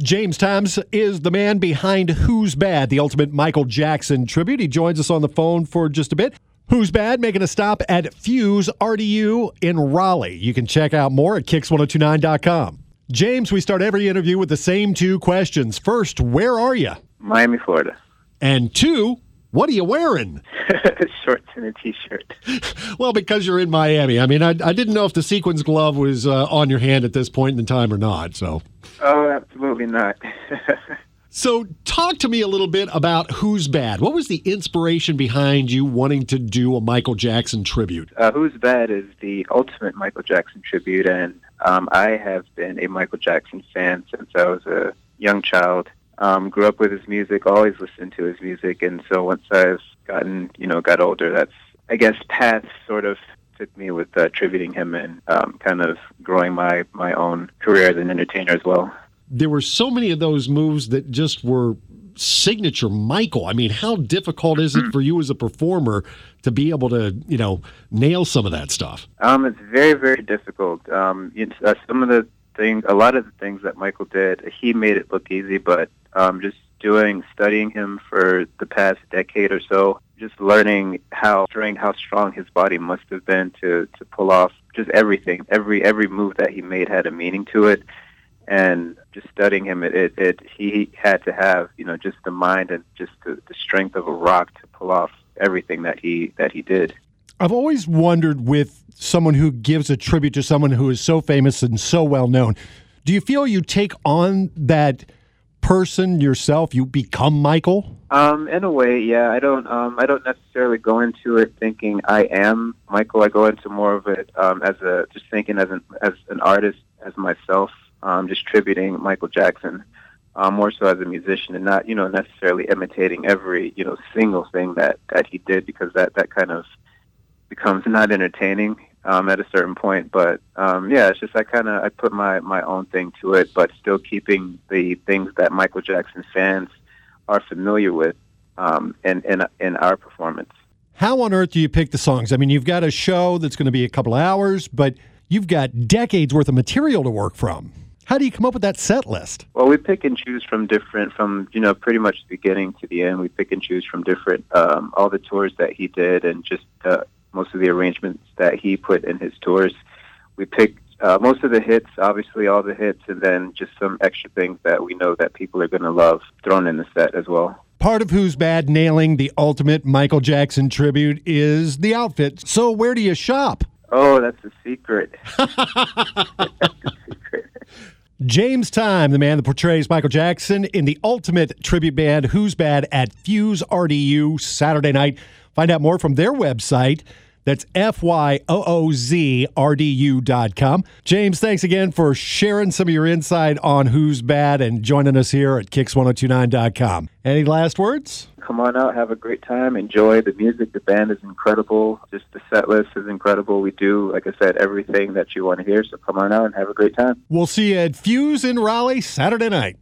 James Times is the man behind Who's Bad, the ultimate Michael Jackson tribute. He joins us on the phone for just a bit. Who's Bad making a stop at Fyooz RDU in Raleigh. You can check out more at kicks1029.com. James, we start every interview with the same two questions. First, where are you? Miami, Florida. And two, what are you wearing? Shorts and a t-shirt. well, because you're in Miami. I mean, I, I didn't know if the sequins glove was uh, on your hand at this point in time or not. So. Oh, absolutely not. so, talk to me a little bit about Who's Bad. What was the inspiration behind you wanting to do a Michael Jackson tribute? Uh, Who's Bad is the ultimate Michael Jackson tribute, and um, I have been a Michael Jackson fan since I was a young child. Um, grew up with his music, always listened to his music, and so once I've gotten, you know, got older, that's I guess path sort of took me with uh, tributing him and um, kind of growing my my own career as an entertainer as well. There were so many of those moves that just were signature Michael. I mean, how difficult is it for you as a performer to be able to, you know, nail some of that stuff? Um, it's very, very difficult. Um, it's, uh, some of the things, a lot of the things that Michael did, he made it look easy, but um, just doing studying him for the past decade or so, just learning how during how strong his body must have been to to pull off just everything. Every every move that he made had a meaning to it, and just studying him, it it, it he had to have you know just the mind and just the, the strength of a rock to pull off everything that he that he did. I've always wondered with someone who gives a tribute to someone who is so famous and so well known. Do you feel you take on that person yourself? You become Michael? Um, in a way, yeah. I don't. Um, I don't necessarily go into it thinking I am Michael. I go into more of it um, as a just thinking as an as an artist, as myself, um, just tributing Michael Jackson, um, more so as a musician, and not you know necessarily imitating every you know single thing that that he did because that that kind of becomes not entertaining um, at a certain point. But um, yeah, it's just I kind of I put my my own thing to it, but still keeping the things that Michael Jackson fans are familiar with um, in, in in our performance. How on earth do you pick the songs? I mean, you've got a show that's going to be a couple hours, but you've got decades worth of material to work from. How do you come up with that set list? Well, we pick and choose from different, from you know, pretty much the beginning to the end. We pick and choose from different, um, all the tours that he did, and just uh, most of the arrangements that he put in his tours. We picked uh, most of the hits, obviously all the hits, and then just some extra things that we know that people are going to love thrown in the set as well. Part of Who's Bad nailing the ultimate Michael Jackson tribute is the outfit. So where do you shop? Oh, that's a secret. James Times, the man that portrays Michael Jackson in the ultimate tribute band Who's Bad at Fyooz RDU Saturday night. Find out more from their website. That's F-Y-O-O-Z-R-D-U dot com. James, thanks again for sharing some of your insight on Who's Bad and joining us here at Kicks1029.com. Any last words? Come on out, have a great time, enjoy the music. The band is incredible. Just the set list is incredible. We do, like I said, everything that you want to hear. So come on out and have a great time. We'll see you at Fyooz in Raleigh Saturday night.